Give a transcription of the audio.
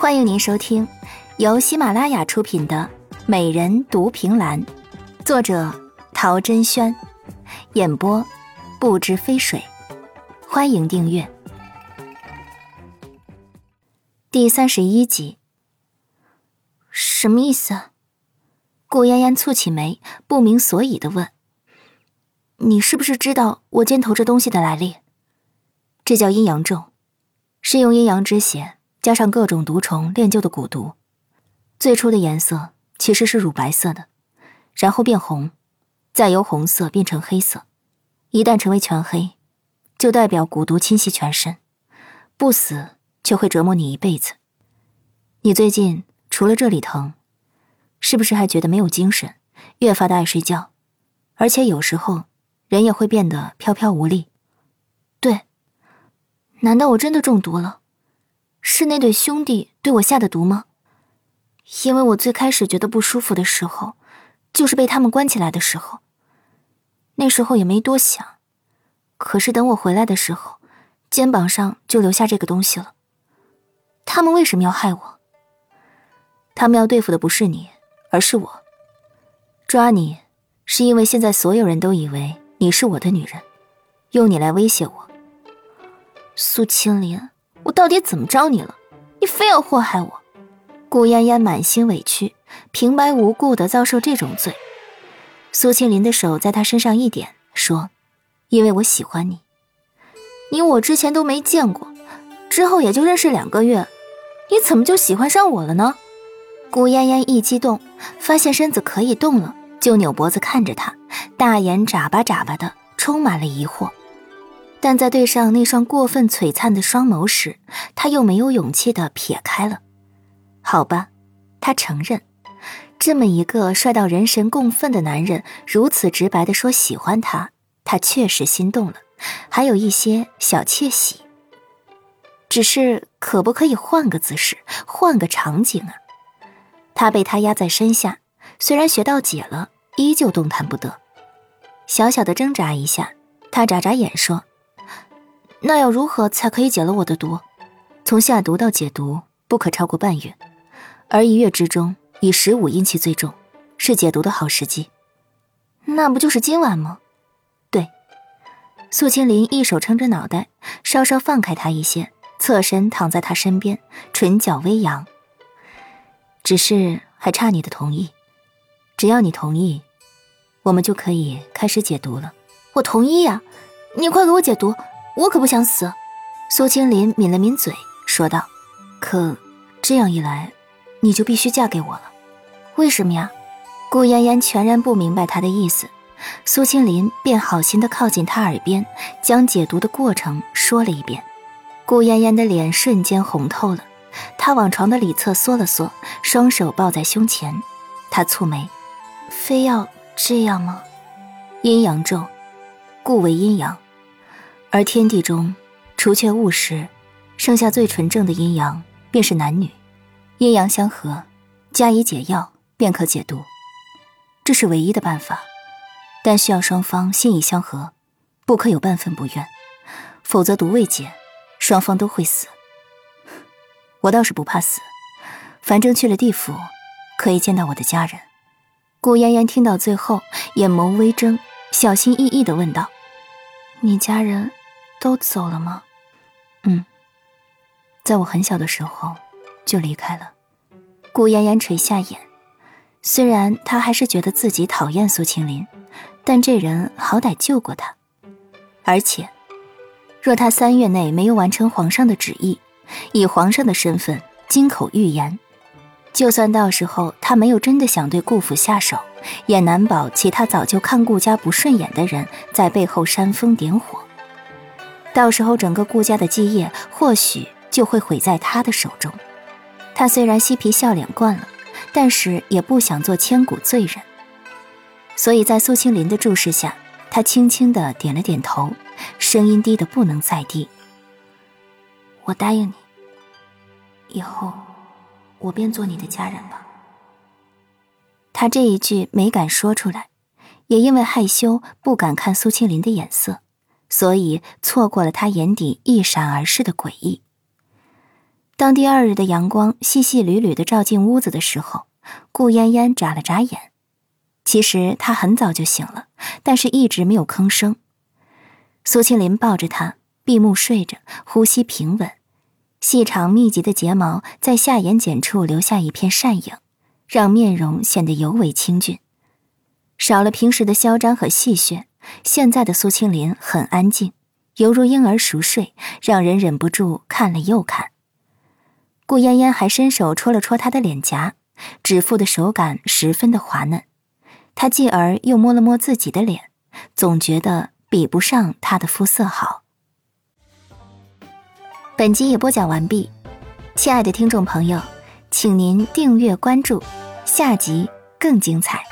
欢迎您收听由喜马拉雅出品的《美人独凭栏》，作者陶珍轩，演播不知飞水。欢迎订阅第三十一集。什么意思？顾嫣嫣蹙起眉，不明所以的问：“你是不是知道我肩头这东西的来历？这叫阴阳咒，是用阴阳之血。”加上各种毒虫炼就的蛊毒，最初的颜色其实是乳白色的，然后变红，再由红色变成黑色。一旦成为全黑，就代表蛊毒侵袭全身，不死却会折磨你一辈子。你最近除了这里疼，是不是还觉得没有精神，越发的爱睡觉，而且有时候人也会变得飘飘无力？对，难道我真的中毒了？是那对兄弟对我下的毒吗？因为我最开始觉得不舒服的时候，就是被他们关起来的时候。那时候也没多想，可是等我回来的时候，肩膀上就留下这个东西了。他们为什么要害我？他们要对付的不是你，而是我。抓你，是因为现在所有人都以为你是我的女人，用你来威胁我。苏青林。我到底怎么着你了？你非要祸害我！顾嫣嫣满心委屈，平白无故的遭受这种罪。苏青林的手在她身上一点，说：“因为我喜欢你。你我之前都没见过，之后也就认识两个月，你怎么就喜欢上我了呢？”顾嫣嫣一激动，发现身子可以动了，就扭脖子看着他，大眼眨巴眨巴的，充满了疑惑。但在对上那双过分璀璨的双眸时，他又没有勇气的撇开了。好吧，他承认，这么一个帅到人神共愤的男人，如此直白的说喜欢他，他确实心动了，还有一些小窃喜。只是可不可以换个姿势，换个场景啊？他被他压在身下，虽然学到解了，依旧动弹不得。小小的挣扎一下，他眨眨眼说。那要如何才可以解了我的毒？从下毒到解毒不可超过半月，而一月之中以十五阴气最重，是解毒的好时机。那不就是今晚吗？对。素清林一手撑着脑袋，稍稍放开他一些，侧身躺在他身边，唇角微扬。只是还差你的同意，只要你同意，我们就可以开始解毒了。我同意呀，你快给我解毒。我可不想死，苏青林抿了抿嘴，说道：“可这样一来，你就必须嫁给我了。为什么呀？”顾嫣嫣全然不明白他的意思，苏青林便好心的靠近他耳边，将解毒的过程说了一遍。顾嫣嫣的脸瞬间红透了，她往床的里侧缩了缩，双手抱在胸前，她蹙眉：“非要这样吗？”阴阳咒，故为阴阳。而天地中，除却物时，剩下最纯正的阴阳，便是男女，阴阳相合，加以解药，便可解毒。这是唯一的办法，但需要双方心意相合，不可有半分不愿，否则毒未解，双方都会死。我倒是不怕死，反正去了地府，可以见到我的家人。顾嫣嫣听到最后，眼眸微睁，小心翼翼地问道：“你家人？”都走了吗？嗯，在我很小的时候就离开了。顾嫣嫣垂下眼，虽然她还是觉得自己讨厌苏青林，但这人好歹救过她，而且若他三月内没有完成皇上的旨意，以皇上的身份金口玉言，就算到时候他没有真的想对顾府下手，也难保其他早就看顾家不顺眼的人在背后煽风点火。到时候，整个顾家的基业或许就会毁在他的手中。他虽然嬉皮笑脸惯了，但是也不想做千古罪人。所以在苏青林的注视下，他轻轻的点了点头，声音低的不能再低：“我答应你，以后我便做你的家人吧。”他这一句没敢说出来，也因为害羞不敢看苏青林的眼色。所以错过了他眼底一闪而逝的诡异。当第二日的阳光细细缕缕的照进屋子的时候，顾嫣嫣眨了眨眼。其实她很早就醒了，但是一直没有吭声。苏青林抱着她，闭目睡着，呼吸平稳，细长密集的睫毛在下眼睑处留下一片扇影，让面容显得尤为清俊。少了平时的嚣张和戏谑，现在的苏青林很安静，犹如婴儿熟睡，让人忍不住看了又看。顾嫣嫣还伸手戳了戳他的脸颊，指腹的手感十分的滑嫩。他继而又摸了摸自己的脸，总觉得比不上他的肤色好。本集已播讲完毕，亲爱的听众朋友，请您订阅关注，下集更精彩。